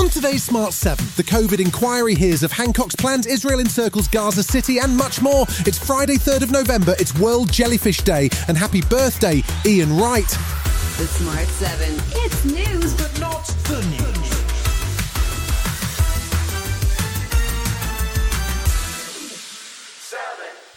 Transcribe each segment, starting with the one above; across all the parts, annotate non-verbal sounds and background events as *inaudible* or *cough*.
On today's Smart 7, the COVID inquiry hears of Hancock's plans, Israel encircles Gaza City, and much more. It's Friday, 3rd of November, it's World Jellyfish Day, and happy birthday, Ian Wright. The Smart 7. It's news,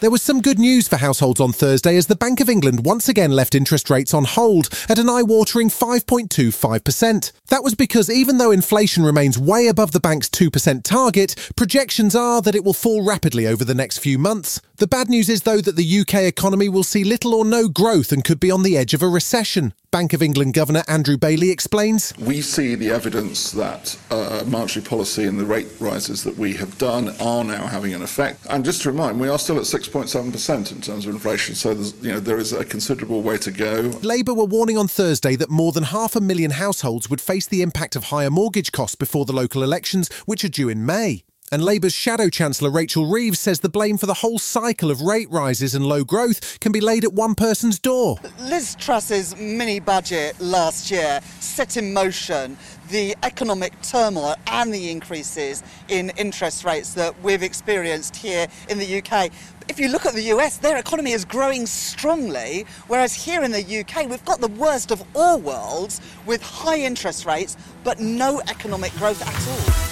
There was some good news for households on Thursday as the Bank of England once again left interest rates on hold at an eye watering 5.25%. That was because even though inflation remains way above the bank's 2% target, projections are that it will fall rapidly over the next few months. The bad news is, though, that the UK economy will see little or no growth and could be on the edge of a recession. Bank of England Governor Andrew Bailey explains. We see the evidence that uh, monetary policy and the rate rises that we have done are now having an effect. And just to remind, we are still at 6.7% in terms of inflation, so you know, there is a considerable way to go. Labour were warning on Thursday that more than half a million households would face the impact of higher mortgage costs before the local elections, which are due in May. And Labour's Shadow Chancellor Rachel Reeves says the blame for the whole cycle of rate rises and low growth can be laid at one person's door. Liz Truss's mini budget last year set in motion the economic turmoil and the increases in interest rates that we've experienced here in the UK. If you look at the US, their economy is growing strongly, whereas here in the UK, we've got the worst of all worlds with high interest rates but no economic growth at all.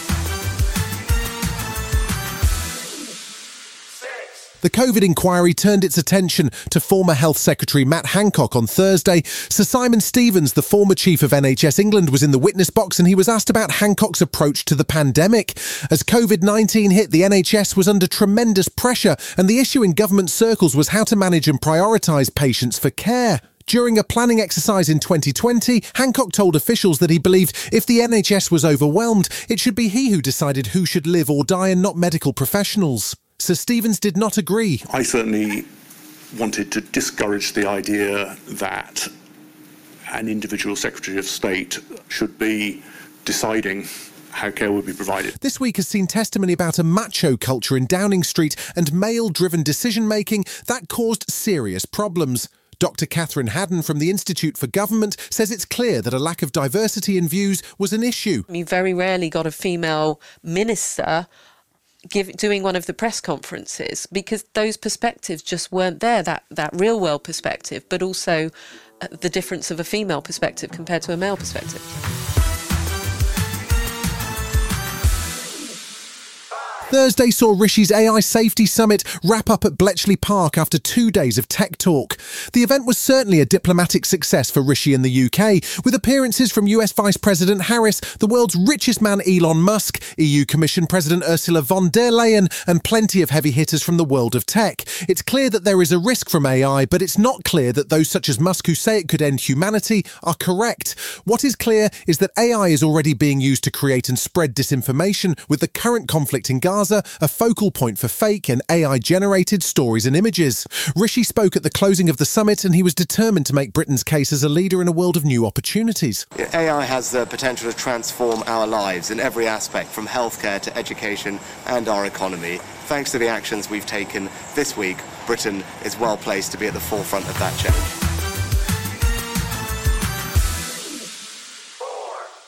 The COVID inquiry turned its attention to former Health Secretary Matt Hancock on Thursday. Sir Simon Stevens, the former chief of NHS England, was in the witness box and he was asked about Hancock's approach to the pandemic. As COVID 19 hit, the NHS was under tremendous pressure, and the issue in government circles was how to manage and prioritise patients for care. During a planning exercise in 2020, Hancock told officials that he believed if the NHS was overwhelmed, it should be he who decided who should live or die and not medical professionals. Sir Stevens did not agree. I certainly wanted to discourage the idea that an individual Secretary of State should be deciding how care would be provided. This week has seen testimony about a macho culture in Downing Street and male driven decision making that caused serious problems. Dr. Catherine Haddon from the Institute for Government says it's clear that a lack of diversity in views was an issue. You very rarely got a female minister give, doing one of the press conferences because those perspectives just weren't there that that real world perspective but also uh, the difference of a female perspective compared to a male perspective Thursday saw Rishi's AI Safety Summit wrap up at Bletchley Park after two days of tech talk. The event was certainly a diplomatic success for Rishi in the UK, with appearances from US Vice President Harris, the world's richest man Elon Musk, EU Commission President Ursula von der Leyen, and plenty of heavy hitters from the world of tech. It's clear that there is a risk from AI, but it's not clear that those such as Musk who say it could end humanity are correct. What is clear is that AI is already being used to create and spread disinformation, with the current conflict in Gaza Gaza a focal point for fake and AI generated stories and images. Rishi spoke at the closing of the summit and he was determined to make Britain's case as a leader in a world of new opportunities. AI has the potential to transform our lives in every aspect, from healthcare to education and our economy. Thanks to the actions we've taken this week, Britain is well placed to be at the forefront of that change.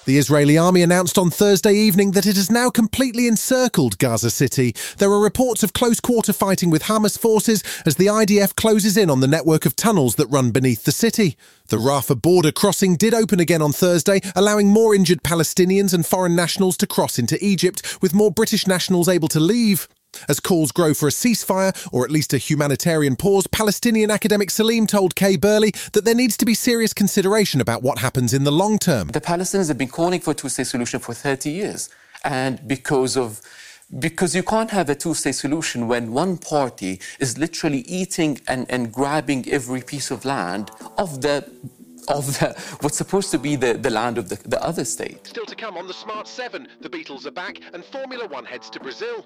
The Israeli army announced on Thursday evening that it has now completely encircled Gaza City. There are reports of close quarter fighting with Hamas forces as the IDF closes in on the network of tunnels that run beneath the city. The Rafah border crossing did open again on Thursday, allowing more injured Palestinians and foreign nationals to cross into Egypt, with more British nationals able to leave. As calls grow for a ceasefire, or at least a humanitarian pause, Palestinian academic Salim told Kay Burley that there needs to be serious consideration about what happens in the long term. The Palestinians have been calling for a two state solution for 30 years. And because of because you can't have a two-state solution when one party is literally eating and, and grabbing every piece of land of the of the, what's supposed to be the, the land of the, the other state. Still to come on the Smart 7, the Beatles are back and Formula One heads to Brazil.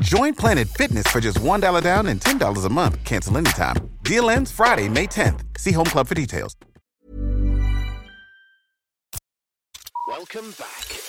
Join Planet Fitness for just $1 down and $10 a month. Cancel anytime. Deal ends Friday, May 10th. See Home Club for details. Welcome back.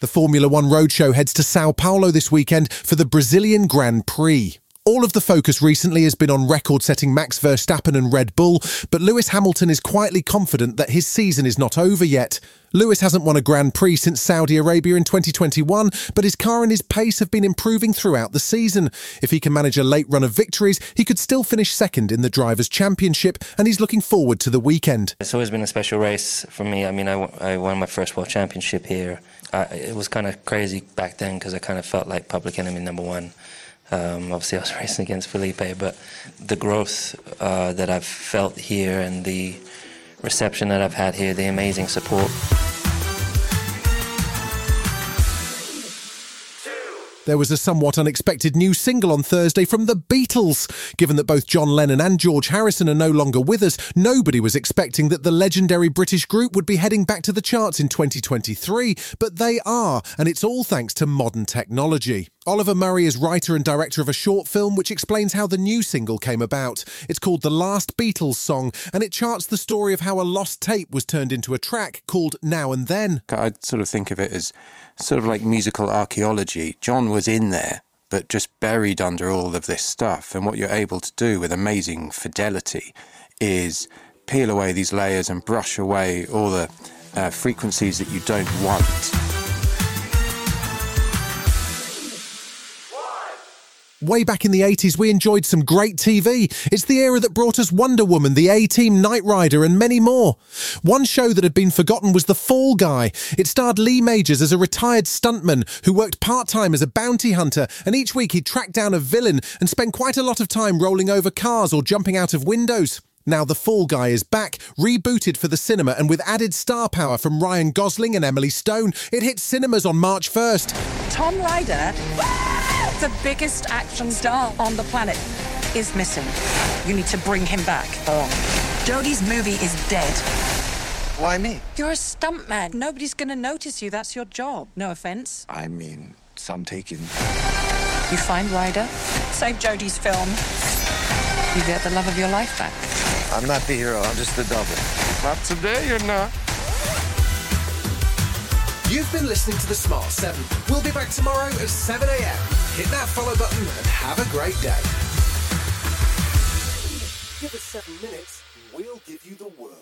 The Formula One Roadshow heads to Sao Paulo this weekend for the Brazilian Grand Prix. All of the focus recently has been on record setting Max Verstappen and Red Bull, but Lewis Hamilton is quietly confident that his season is not over yet. Lewis hasn't won a Grand Prix since Saudi Arabia in 2021, but his car and his pace have been improving throughout the season. If he can manage a late run of victories, he could still finish second in the Drivers' Championship, and he's looking forward to the weekend. It's always been a special race for me. I mean, I, I won my first World Championship here. I, it was kind of crazy back then because I kind of felt like public enemy number one. Um, obviously, I was *laughs* racing against Felipe, but the growth uh, that I've felt here and the reception that I've had here, the amazing support. There was a somewhat unexpected new single on Thursday from the Beatles. Given that both John Lennon and George Harrison are no longer with us, nobody was expecting that the legendary British group would be heading back to the charts in 2023, but they are, and it's all thanks to modern technology. Oliver Murray is writer and director of a short film which explains how the new single came about. It's called The Last Beatles Song, and it charts the story of how a lost tape was turned into a track called Now and Then. I sort of think of it as sort of like musical archaeology. John was in there, but just buried under all of this stuff. And what you're able to do with amazing fidelity is peel away these layers and brush away all the uh, frequencies that you don't want. Way back in the 80s, we enjoyed some great TV. It's the era that brought us Wonder Woman, The A Team, Knight Rider, and many more. One show that had been forgotten was The Fall Guy. It starred Lee Majors as a retired stuntman who worked part time as a bounty hunter, and each week he'd track down a villain and spend quite a lot of time rolling over cars or jumping out of windows. Now The Fall Guy is back, rebooted for the cinema, and with added star power from Ryan Gosling and Emily Stone, it hits cinemas on March 1st. Tom Ryder, the biggest action star on the planet, is missing. You need to bring him back. Oh. Jodie's movie is dead. Why me? You're a stuntman. Nobody's going to notice you. That's your job. No offense. I mean, some taking. You find Ryder, save Jodie's film. You get the love of your life back. I'm not the hero, I'm just the double. Not today, you're not. You've been listening to The Smart 7. We'll be back tomorrow at 7 a.m. Hit that follow button and have a great day. Give us seven minutes, we'll give you the world.